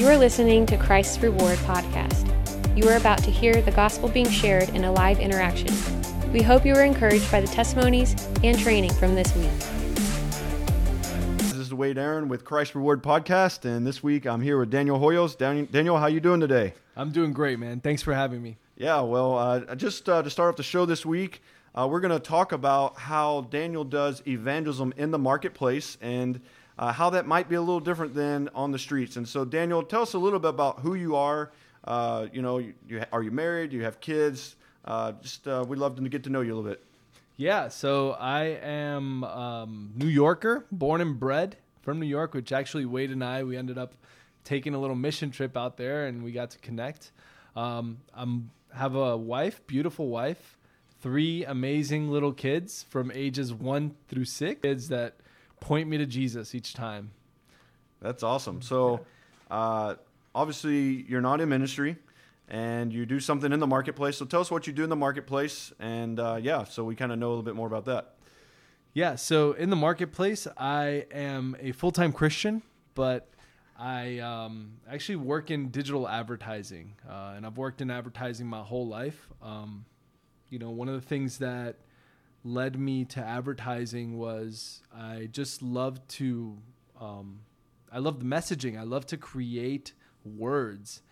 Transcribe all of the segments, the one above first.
You are listening to Christ's Reward podcast. You are about to hear the gospel being shared in a live interaction. We hope you are encouraged by the testimonies and training from this week. This is Wade Aaron with Christ Reward Podcast, and this week I'm here with Daniel Hoyos. Daniel, how you doing today? I'm doing great, man. Thanks for having me. Yeah, well, uh, just uh, to start off the show this week, uh, we're going to talk about how Daniel does evangelism in the marketplace and uh, how that might be a little different than on the streets. And so, Daniel, tell us a little bit about who you are. Uh, you know, you, you, are you married? Do you have kids? Uh, just we'd love to get to know you a little bit. Yeah, so I am um, New Yorker, born and bred from New York, which actually Wade and I we ended up taking a little mission trip out there, and we got to connect. Um, I'm have a wife, beautiful wife, three amazing little kids from ages one through six, kids that point me to Jesus each time. That's awesome. So, uh, obviously, you're not in ministry and you do something in the marketplace. So, tell us what you do in the marketplace. And uh, yeah, so we kind of know a little bit more about that. Yeah. So, in the marketplace, I am a full time Christian, but I um, actually work in digital advertising, uh, and I've worked in advertising my whole life. Um, you know, one of the things that led me to advertising was I just love to, um, I love the messaging. I love to create words.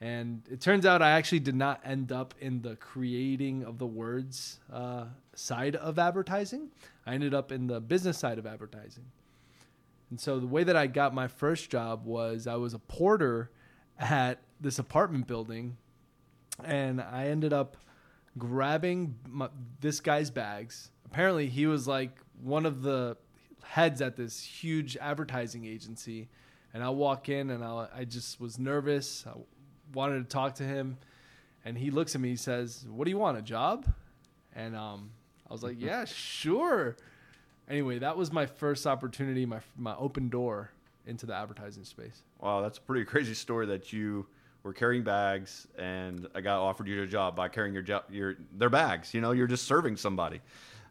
And it turns out I actually did not end up in the creating of the words uh, side of advertising. I ended up in the business side of advertising. And so the way that I got my first job was I was a porter at this apartment building, and I ended up grabbing my, this guy's bags. Apparently, he was like one of the heads at this huge advertising agency. And I walk in, and I, I just was nervous. I wanted to talk to him, and he looks at me. He says, "What do you want? A job?" And um, I was like, "Yeah, sure." anyway, that was my first opportunity, my my open door into the advertising space. Wow, that's a pretty crazy story that you were carrying bags and a guy offered you a job by carrying your job your their bags. You know, you're just serving somebody.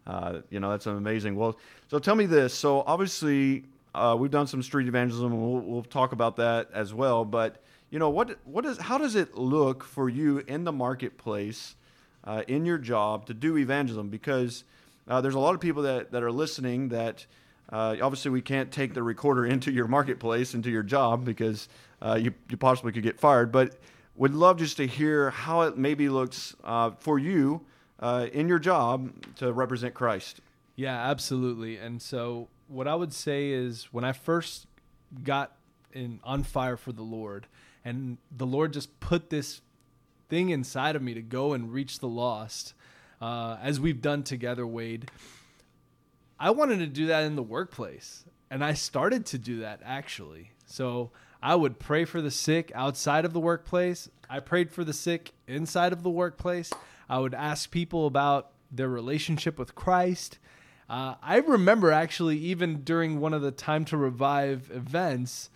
Uh, you know, that's amazing. Well, so tell me this. So obviously, uh, we've done some street evangelism, we'll, we'll talk about that as well. But you know, what what is how does it look for you in the marketplace, uh, in your job to do evangelism? Because uh, there's a lot of people that, that are listening that uh, obviously we can't take the recorder into your marketplace, into your job, because uh, you, you possibly could get fired. But would love just to hear how it maybe looks uh, for you uh, in your job to represent Christ. Yeah, absolutely. And so what I would say is when I first got in on fire for the Lord, and the Lord just put this thing inside of me to go and reach the lost uh, as we've done together, Wade. I wanted to do that in the workplace, and I started to do that actually. So I would pray for the sick outside of the workplace. I prayed for the sick inside of the workplace. I would ask people about their relationship with Christ. Uh, I remember actually, even during one of the Time to Revive events,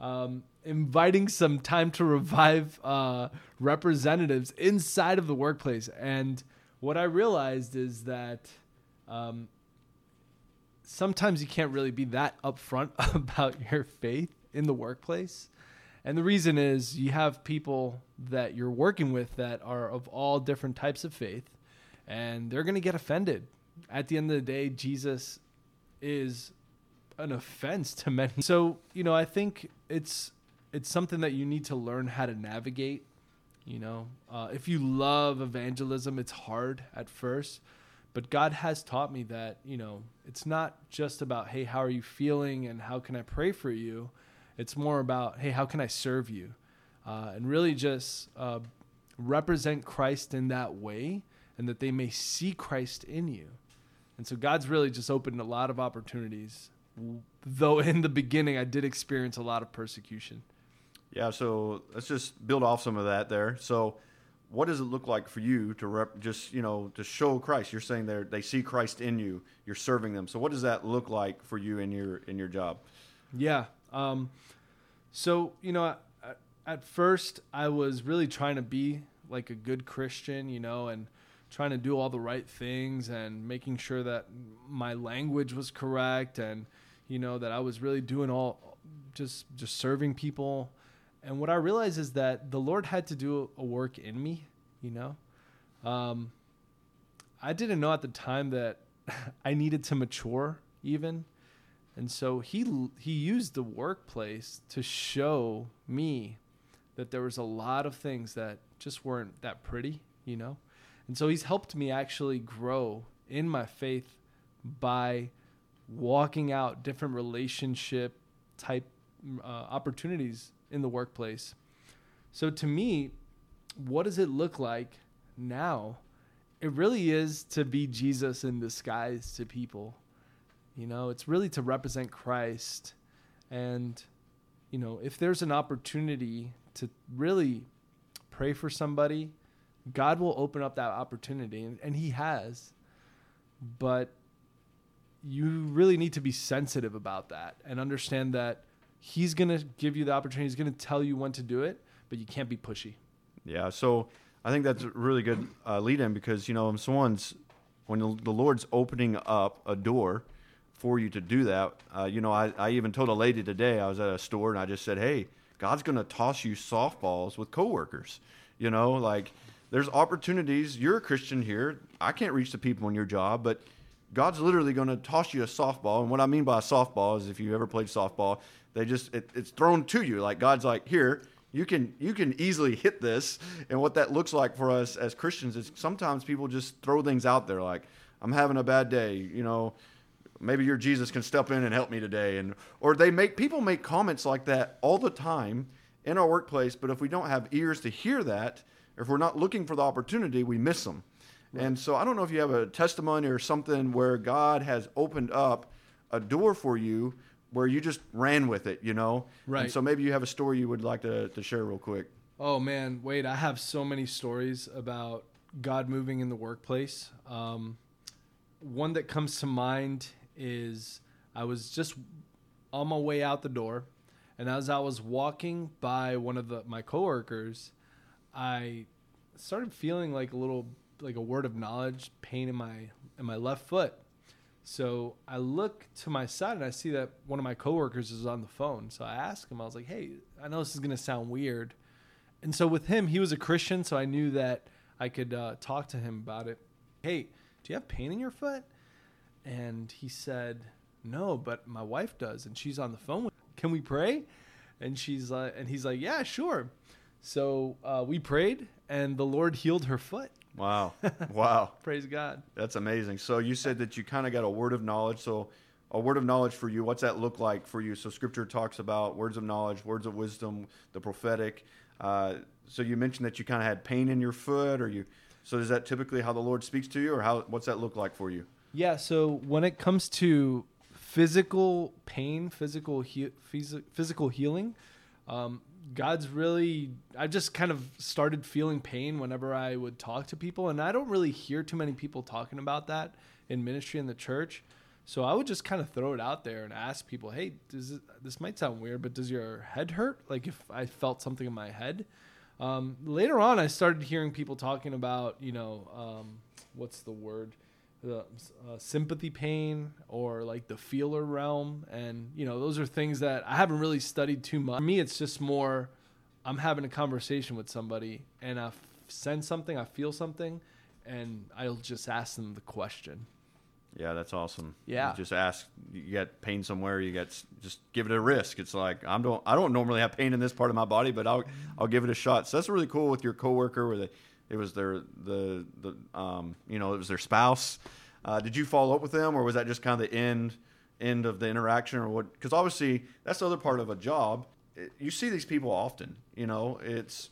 um, inviting some Time to Revive uh, representatives inside of the workplace. And what I realized is that um, sometimes you can't really be that upfront about your faith in the workplace. And the reason is you have people that you're working with that are of all different types of faith, and they're going to get offended. At the end of the day, Jesus is an offense to many. So, you know, I think it's it's something that you need to learn how to navigate you know, uh, if you love evangelism, it's hard at first, but God has taught me that you know it's not just about hey, how are you feeling and how can I pray for you. It's more about hey, how can I serve you, uh, and really just uh, represent Christ in that way, and that they may see Christ in you. And so God's really just opened a lot of opportunities. Though in the beginning I did experience a lot of persecution. Yeah, so let's just build off some of that there. So, what does it look like for you to rep, just you know to show Christ? You're saying they they see Christ in you. You're serving them. So, what does that look like for you in your in your job? Yeah. Um, so you know, at, first I was really trying to be like a good Christian, you know, and trying to do all the right things and making sure that my language was correct and you know that I was really doing all just just serving people and what I realized is that the Lord had to do a work in me, you know. Um, I didn't know at the time that I needed to mature even. And so he he used the workplace to show me that there was a lot of things that just weren't that pretty, you know. And so he's helped me actually grow in my faith by walking out different relationship type uh, opportunities in the workplace. So to me, what does it look like now? It really is to be Jesus in disguise to people. You know, it's really to represent Christ. And, you know, if there's an opportunity to really pray for somebody, God will open up that opportunity. And, and He has. But you really need to be sensitive about that and understand that He's going to give you the opportunity. He's going to tell you when to do it, but you can't be pushy. Yeah. So I think that's a really good uh, lead in because, you know, someone's, when the Lord's opening up a door, for you to do that. Uh, you know, I, I even told a lady today, I was at a store and I just said, hey, God's going to toss you softballs with coworkers. You know, like there's opportunities. You're a Christian here. I can't reach the people in your job, but God's literally going to toss you a softball. And what I mean by a softball is if you ever played softball, they just it, it's thrown to you. Like God's like, here, you can you can easily hit this. And what that looks like for us as Christians is sometimes people just throw things out there like, I'm having a bad day, you know, maybe your Jesus can step in and help me today. And or they make people make comments like that all the time in our workplace, but if we don't have ears to hear that, if we're not looking for the opportunity, we miss them. Right. And so I don't know if you have a testimony or something where God has opened up a door for you where you just ran with it, you know? Right. And so maybe you have a story you would like to, to share real quick. Oh man, Wade, I have so many stories about God moving in the workplace. Um, one that comes to mind is I was just on my way out the door, and as I was walking by one of the my coworkers, I started feeling like a little like a word of knowledge pain in my in my left foot. So I look to my side and I see that one of my coworkers is on the phone. So I ask him, I was like, "Hey, I know this is gonna sound weird," and so with him, he was a Christian, so I knew that I could uh, talk to him about it. Hey, do you have pain in your foot? And he said, "No, but my wife does, and she's on the phone. With Can we pray?" And she's like, and he's like, "Yeah, sure." So uh, we prayed, and the Lord healed her foot. Wow! Wow! Praise God. That's amazing. So you said that you kind of got a word of knowledge. So a word of knowledge for you. What's that look like for you? So Scripture talks about words of knowledge, words of wisdom, the prophetic. Uh, so you mentioned that you kind of had pain in your foot, or you. So is that typically how the Lord speaks to you, or how? What's that look like for you? Yeah. So when it comes to physical pain, physical he- physical healing, um, God's really. I just kind of started feeling pain whenever I would talk to people, and I don't really hear too many people talking about that in ministry in the church. So I would just kind of throw it out there and ask people, "Hey, does it, this might sound weird, but does your head hurt? Like if I felt something in my head." Um, later on, I started hearing people talking about, you know, um, what's the word? The uh, sympathy pain or like the feeler realm. And you know those are things that i haven't really studied too much. For me it's just more i'm having a conversation with somebody and i sense something i feel something and i'll just ask them the question. Yeah that's awesome. Yeah. you just ask you get pain somewhere you get just give it a risk. It's like i'm don't i don't normally have pain in this part of my body but i'll i'll give it a shot. So that's really cool with your coworker where they it was their the the um, you know it was their spouse. Uh, did you follow up with them, or was that just kind of the end end of the interaction, or what? Because obviously that's the other part of a job. It, you see these people often. You know, it's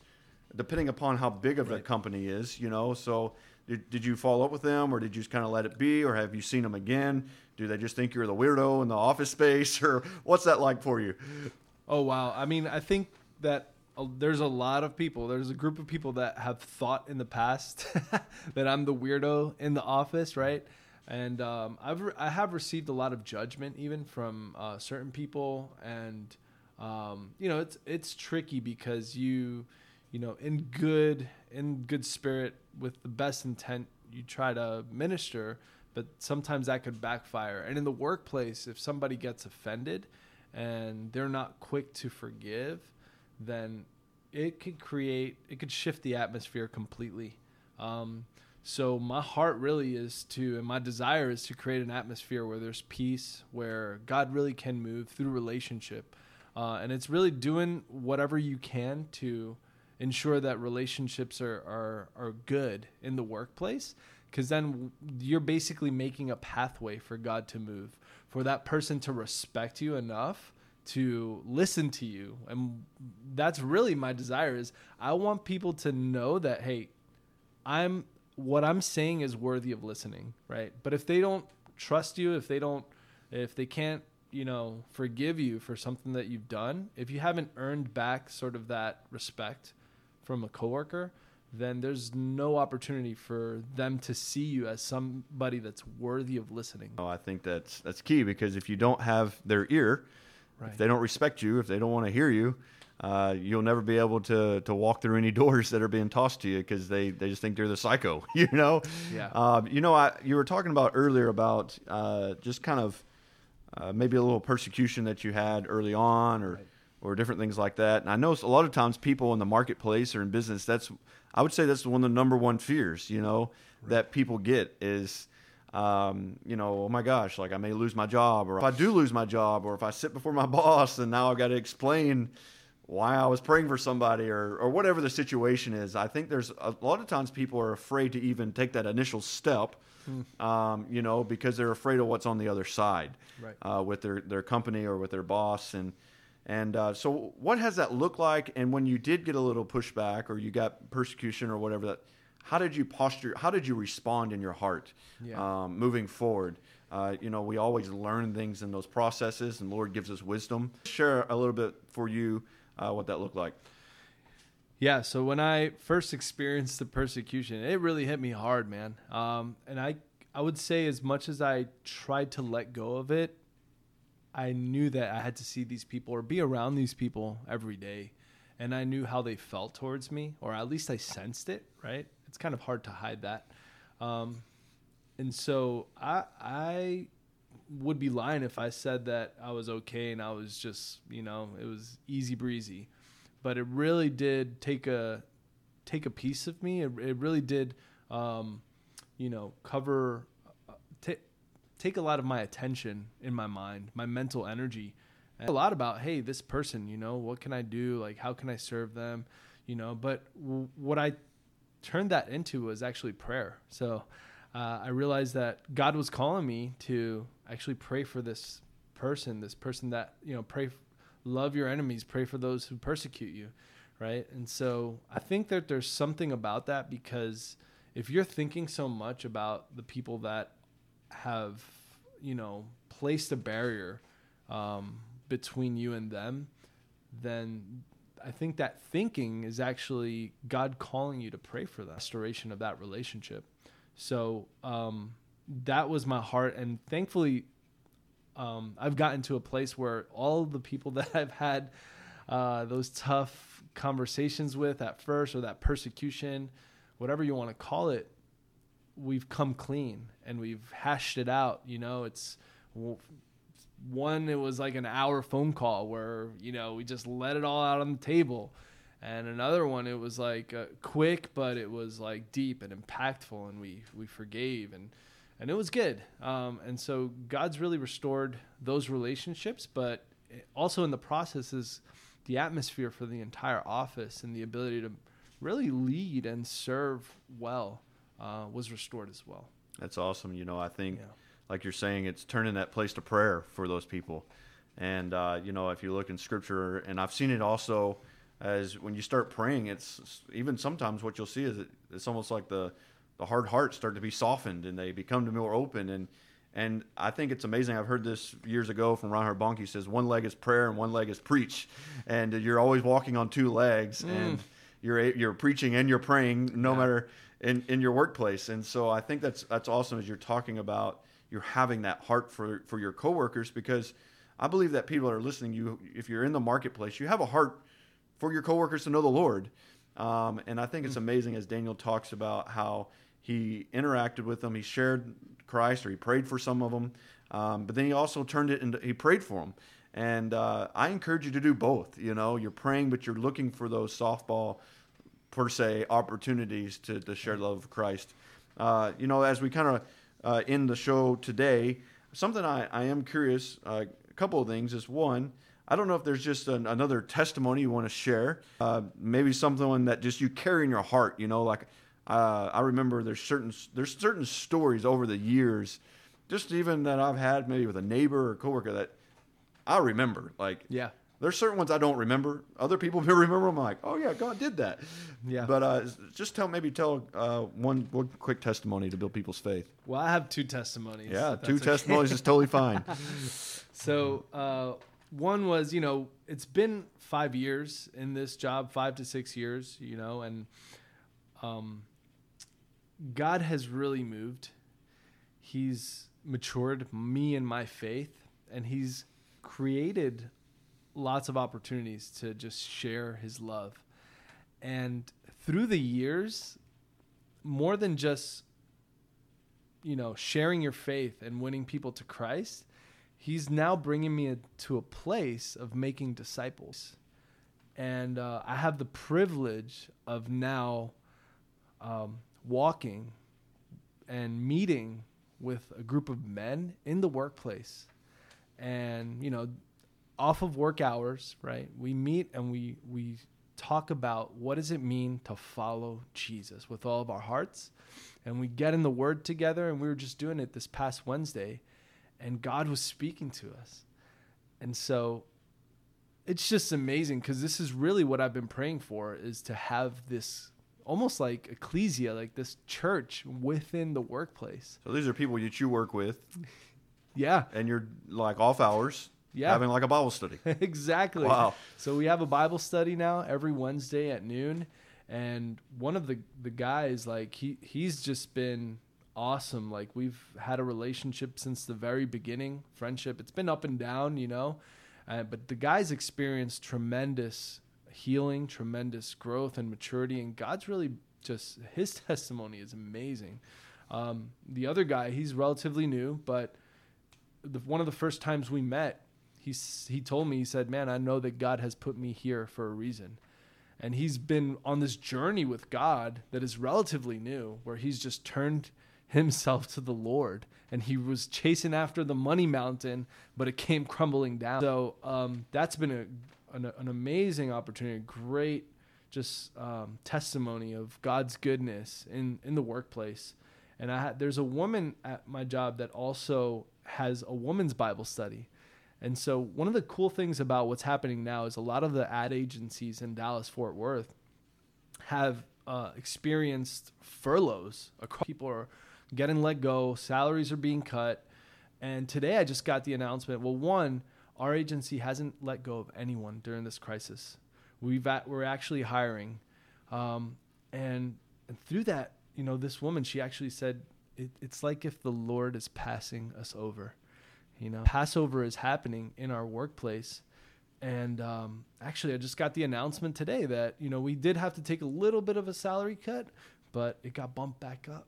depending upon how big of right. a company is. You know, so did, did you follow up with them, or did you just kind of let it be, or have you seen them again? Do they just think you're the weirdo in the office space, or what's that like for you? Oh wow! I mean, I think that there's a lot of people. There's a group of people that have thought in the past that I'm the weirdo in the office, right? And um, I've re- I have received a lot of judgment even from uh, certain people, and um, you know it's it's tricky because you you know in good in good spirit with the best intent you try to minister, but sometimes that could backfire. And in the workplace, if somebody gets offended and they're not quick to forgive then it could create, it could shift the atmosphere completely. Um, so my heart really is to, and my desire is to create an atmosphere where there's peace, where God really can move through relationship, uh, and it's really doing whatever you can to ensure that relationships are are, are good in the workplace, because then you're basically making a pathway for God to move, for that person to respect you enough to listen to you and that's really my desire is i want people to know that hey i'm what I'm saying is worthy of listening, right? But if they don't trust you, if they don't, if they can't, you know, forgive you for something that you've done, if you haven't earned back sort of that respect from a coworker, then there's no opportunity for them to see you as somebody that's worthy of listening. Oh, I think that's that's key because if you don't have their ear, right. if they don't respect you, if they don't want to hear you, uh, you'll never be able to to walk through any doors that are being tossed to you because they, they just think they're the psycho, you know. Yeah. Um, you know, I you were talking about earlier about uh, just kind of uh, maybe a little persecution that you had early on, or right. or different things like that. And I know a lot of times people in the marketplace or in business, that's I would say that's one of the number one fears, you know, right. that people get is. Um, you know, oh my gosh, like I may lose my job, or if I do lose my job, or if I sit before my boss and now I've got to explain, why I was praying for somebody or, or whatever the situation is. I think there's a lot of times people are afraid to even take that initial step, hmm. um, you know, because they're afraid of what's on the other side right. uh, with their, their company or with their boss. And, and uh, so what has that looked like? And when you did get a little pushback or you got persecution or whatever that, how did you posture? How did you respond in your heart yeah. um, moving forward? Uh, you know, we always learn things in those processes, and Lord gives us wisdom. Share a little bit for you uh, what that looked like. Yeah, so when I first experienced the persecution, it really hit me hard, man. Um, and I, I would say, as much as I tried to let go of it, I knew that I had to see these people or be around these people every day, and I knew how they felt towards me, or at least I sensed it. Right? It's kind of hard to hide that. Um, and so I, I would be lying if I said that I was okay and I was just, you know, it was easy breezy. But it really did take a take a piece of me. It, it really did, um, you know, cover uh, t- take a lot of my attention in my mind, my mental energy, and a lot about hey, this person, you know, what can I do? Like, how can I serve them? You know, but w- what I turned that into was actually prayer. So uh, I realized that God was calling me to actually pray for this person, this person that, you know, pray, love your enemies, pray for those who persecute you, right? And so I think that there's something about that because if you're thinking so much about the people that have, you know, placed a barrier um, between you and them, then I think that thinking is actually God calling you to pray for the restoration of that relationship. So um, that was my heart, and thankfully, um, I've gotten to a place where all the people that I've had uh, those tough conversations with at first, or that persecution, whatever you want to call it, we've come clean and we've hashed it out. You know, it's one. It was like an hour phone call where you know we just let it all out on the table and another one it was like uh, quick but it was like deep and impactful and we we forgave and and it was good um, and so god's really restored those relationships but also in the process is the atmosphere for the entire office and the ability to really lead and serve well uh, was restored as well that's awesome you know i think yeah. Like you're saying it's turning that place to prayer for those people and uh, you know if you look in scripture and i've seen it also as when you start praying, it's even sometimes what you'll see is it, it's almost like the the hard hearts start to be softened and they become more open and and I think it's amazing. I've heard this years ago from Reinhard Bonnke. He says one leg is prayer and one leg is preach, and you're always walking on two legs, mm. and you're you're preaching and you're praying no yeah. matter in in your workplace. And so I think that's that's awesome as you're talking about you're having that heart for for your coworkers because I believe that people are listening. You if you're in the marketplace, you have a heart for your coworkers to know the Lord. Um, and I think it's hmm. amazing as Daniel talks about how he interacted with them. He shared Christ or he prayed for some of them. Um, but then he also turned it into, he prayed for them. And uh, I encourage you to do both. You know, you're praying, but you're looking for those softball, per se, opportunities to, to share the love of Christ. Uh, you know, as we kind of uh, end the show today, something I, I am curious, uh, a couple of things is one, I don't know if there's just an, another testimony you want to share. Uh, maybe something that just you carry in your heart. You know, like uh, I remember there's certain there's certain stories over the years, just even that I've had maybe with a neighbor or coworker that I remember. Like Yeah. There's certain ones I don't remember. Other people may remember. I'm like, oh yeah, God did that. Yeah. But uh, just tell maybe tell uh, one one quick testimony to build people's faith. Well, I have two testimonies. Yeah, two okay. testimonies is totally fine. So uh, one was, you know, it's been five years in this job, five to six years, you know, and um, God has really moved. He's matured me and my faith, and He's created lots of opportunities to just share His love. And through the years, more than just you know sharing your faith and winning people to Christ, he's now bringing me to a place of making disciples and uh, i have the privilege of now um, walking and meeting with a group of men in the workplace and you know off of work hours right we meet and we we talk about what does it mean to follow jesus with all of our hearts and we get in the word together and we were just doing it this past wednesday and God was speaking to us. And so it's just amazing because this is really what I've been praying for is to have this almost like ecclesia, like this church within the workplace. So these are people that you work with, Yeah, and you're like off hours, Yeah. having like a Bible study. exactly. Wow. So we have a Bible study now every Wednesday at noon. And one of the, the guys, like he he's just been awesome. Like we've had a relationship since the very beginning, friendship. It's been up and down, you know. Uh, but the guy's experienced tremendous healing, tremendous growth and maturity, and God's really just his testimony is amazing. Um, the other guy, he's relatively new, but the, one of the first times we met, he he told me he said, "Man, I know that God has put me here for a reason." And he's been on this journey with God that is relatively new, where he's just turned himself to the Lord, and he was chasing after the money mountain, but it came crumbling down. So um, that's been a, an, an amazing opportunity, a great just um, testimony of God's goodness in in the workplace. And I there's a woman at my job that also has a woman's Bible study. And so one of the cool things about what's happening now is a lot of the ad agencies in Dallas Fort Worth have uh, experienced furloughs. People are getting let go, salaries are being cut. And today I just got the announcement. Well, one, our agency hasn't let go of anyone during this crisis. We've at, we're actually hiring, um, and, and through that, you know, this woman she actually said it, it's like if the Lord is passing us over. You know, Passover is happening in our workplace. And um, actually, I just got the announcement today that, you know, we did have to take a little bit of a salary cut, but it got bumped back up.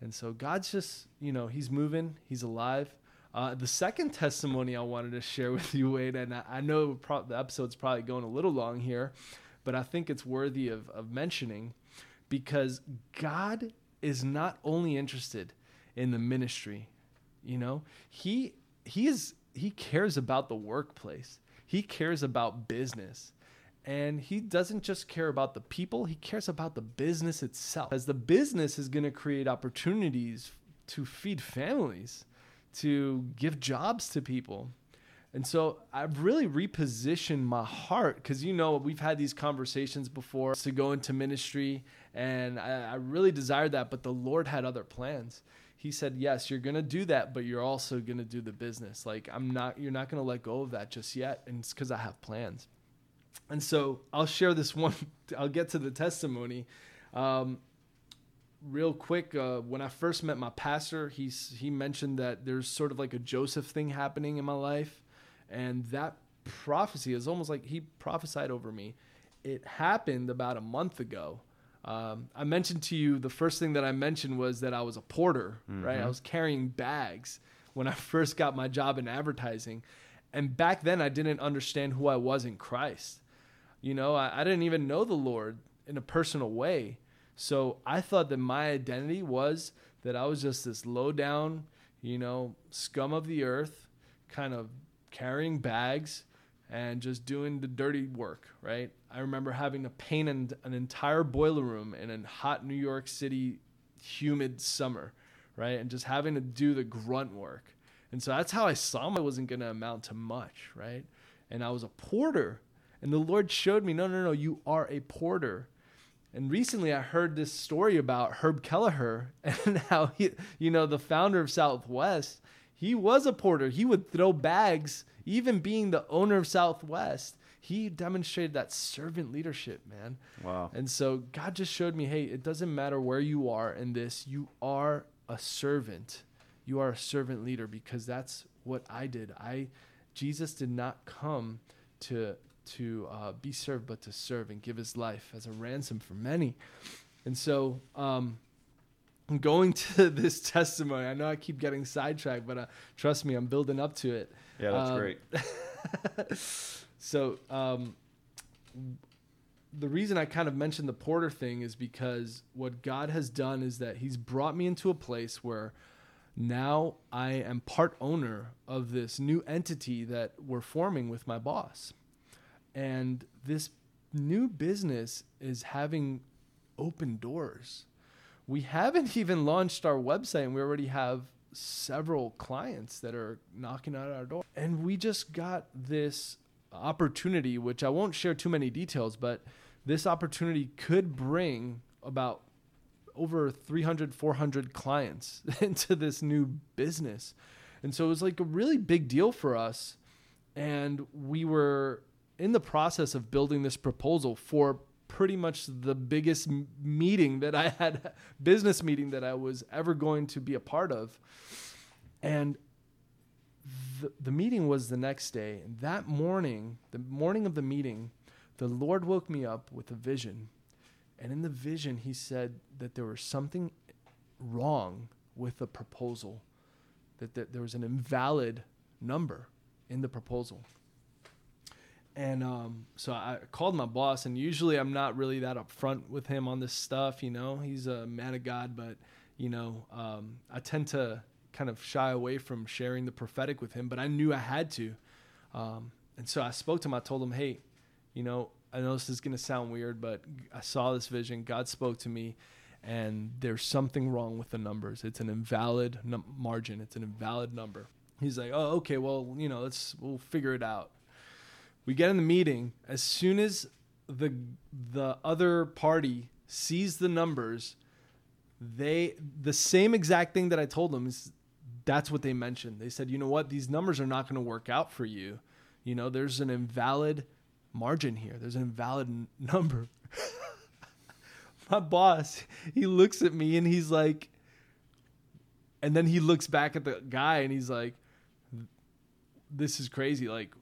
And so God's just, you know, He's moving, He's alive. Uh, the second testimony I wanted to share with you, Wade, and I, I know pro- the episode's probably going a little long here, but I think it's worthy of, of mentioning because God is not only interested in the ministry, you know, He He is He cares about the workplace. He cares about business. And he doesn't just care about the people, he cares about the business itself. As the business is going to create opportunities to feed families, to give jobs to people. And so I've really repositioned my heart because you know we've had these conversations before to go into ministry, and I, I really desired that, but the Lord had other plans. He said, "Yes, you're gonna do that, but you're also gonna do the business. Like I'm not, you're not gonna let go of that just yet, and it's because I have plans." And so I'll share this one. I'll get to the testimony. Um, real quick, uh, when I first met my pastor, he's he mentioned that there's sort of like a Joseph thing happening in my life, and that prophecy is almost like he prophesied over me. It happened about a month ago. Um, I mentioned to you the first thing that I mentioned was that I was a porter, right? I was carrying bags when I first got my job in advertising, And back then, I didn't understand who I was in Christ. You know, I, I didn't even know the Lord in a personal way. So I thought that my identity was that I was just this low down, you know, scum of the earth, kind of carrying bags and just doing the dirty work, right? I remember having to paint an, an entire boiler room in a hot New York City humid summer, right? And just having to do the grunt work. And so that's how I saw I wasn't going to amount to much, right? And I was a porter. And the Lord showed me, no, no, no, you are a porter. And recently I heard this story about Herb Kelleher and how he, you know, the founder of Southwest, he was a porter. He would throw bags, even being the owner of Southwest. He demonstrated that servant leadership, man. Wow. And so God just showed me, hey, it doesn't matter where you are in this, you are a servant. You are a servant leader because that's what I did. I Jesus did not come to to uh, be served, but to serve and give his life as a ransom for many. And so, um, going to this testimony, I know I keep getting sidetracked, but uh, trust me, I'm building up to it. Yeah, that's Um, great. So, um, the reason I kind of mentioned the porter thing is because what God has done is that He's brought me into a place where now I am part owner of this new entity that we're forming with my boss. And this new business is having open doors. We haven't even launched our website, and we already have several clients that are knocking at our door. And we just got this opportunity, which I won't share too many details, but this opportunity could bring about over 300, 400 clients into this new business. And so it was like a really big deal for us. And we were in the process of building this proposal for pretty much the biggest meeting that I had, business meeting that I was ever going to be a part of. And the, the meeting was the next day. And that morning, the morning of the meeting, the Lord woke me up with a vision. And in the vision, he said that there was something wrong with the proposal, that, that there was an invalid number in the proposal. And um, so I called my boss, and usually I'm not really that upfront with him on this stuff. You know, he's a man of God, but you know, um, I tend to kind of shy away from sharing the prophetic with him. But I knew I had to, um, and so I spoke to him. I told him, "Hey, you know, I know this is going to sound weird, but I saw this vision. God spoke to me, and there's something wrong with the numbers. It's an invalid num- margin. It's an invalid number." He's like, "Oh, okay. Well, you know, let's we'll figure it out." We get in the meeting. As soon as the the other party sees the numbers, they the same exact thing that I told them is that's what they mentioned. They said, "You know what? These numbers are not going to work out for you. You know, there's an invalid margin here. There's an invalid n- number." My boss, he looks at me and he's like and then he looks back at the guy and he's like this is crazy. Like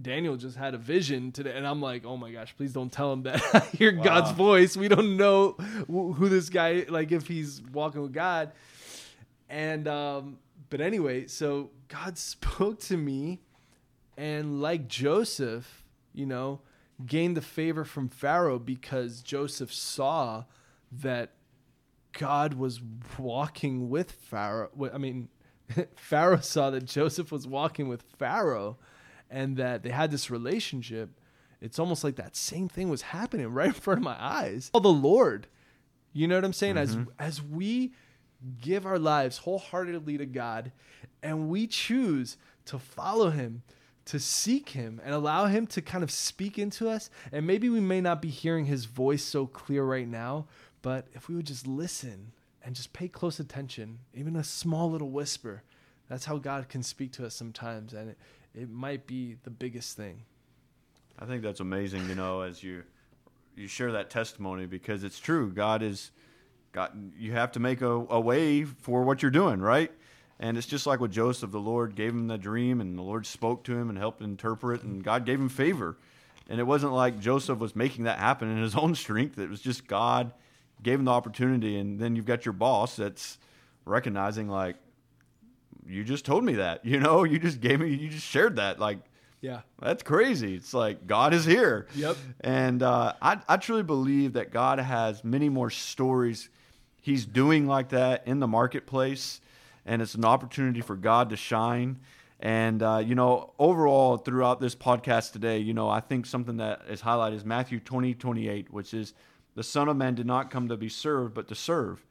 Daniel just had a vision today, and I'm like, oh my gosh, please don't tell him that I hear Wow. God's voice. We don't know who this guy, like, if he's walking with God. And, um, but anyway, so God spoke to me, and like Joseph, you know, gained the favor from Pharaoh because Joseph saw that God was walking with Pharaoh. I mean, Pharaoh saw that Joseph was walking with Pharaoh and that they had this relationship. It's almost like that same thing was happening right in front of my eyes. Oh, the Lord. You know what I'm saying? As mm-hmm. as we give our lives wholeheartedly to God and we choose to follow him, to seek him and allow him to kind of speak into us, and maybe we may not be hearing his voice so clear right now, but if we would just listen and just pay close attention, even a small little whisper, that's how God can speak to us sometimes and it, it might be the biggest thing. I think that's amazing, you know, as you you share that testimony because it's true. God is God you have to make a, a way for what you're doing, right? And it's just like with Joseph, the Lord gave him the dream and the Lord spoke to him and helped interpret and God gave him favor. And it wasn't like Joseph was making that happen in his own strength. It was just God gave him the opportunity and then you've got your boss that's recognizing like you just told me that. You know, you just gave me, you just shared that. Like, Yeah. that's crazy. It's like God is here. Yep. And uh, I, I truly believe that God has many more stories He's doing like that in the marketplace. And it's an opportunity for God to shine. And, uh, you know, overall, throughout this podcast today, you know, I think something that is highlighted is Matthew 20, 28, which is the Son of Man did not come to be served, but to serve.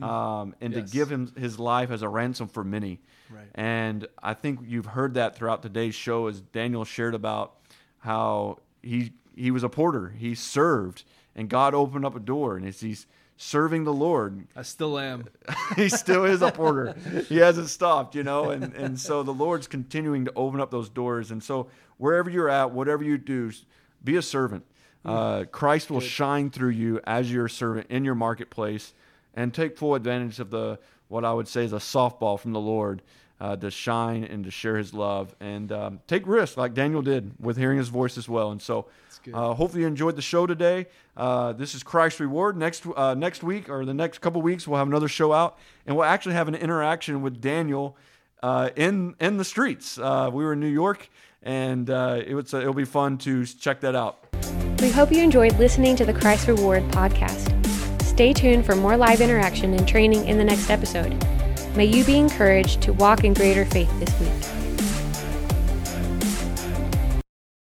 Um, and Yes. to give him his life as a ransom for many. Right. And I think you've heard that throughout today's show as Daniel shared about how he he was a porter. He served and God opened up a door and as he's serving the Lord, I still am. he still is a porter. he hasn't stopped, you know, and, and so the Lord's continuing to open up those doors. And so wherever you're at, whatever you do, be a servant. Uh, Christ will shine through you as your servant in your marketplace and take full advantage of the what I would say is a softball from the Lord uh, to shine and to share his love and um, take risks like Daniel did with hearing his voice as well. And so uh, hopefully you enjoyed the show today. Uh, this is Christ Reward. Next uh, next week or the next couple weeks, we'll have another show out, and we'll actually have an interaction with Daniel uh, in in the streets. Uh, we were in New York, and uh, it was it'll be fun to check that out. We hope you enjoyed listening to the Christ Reward podcast. Stay tuned for more live interaction and training in the next episode. May you be encouraged to walk in greater faith this week.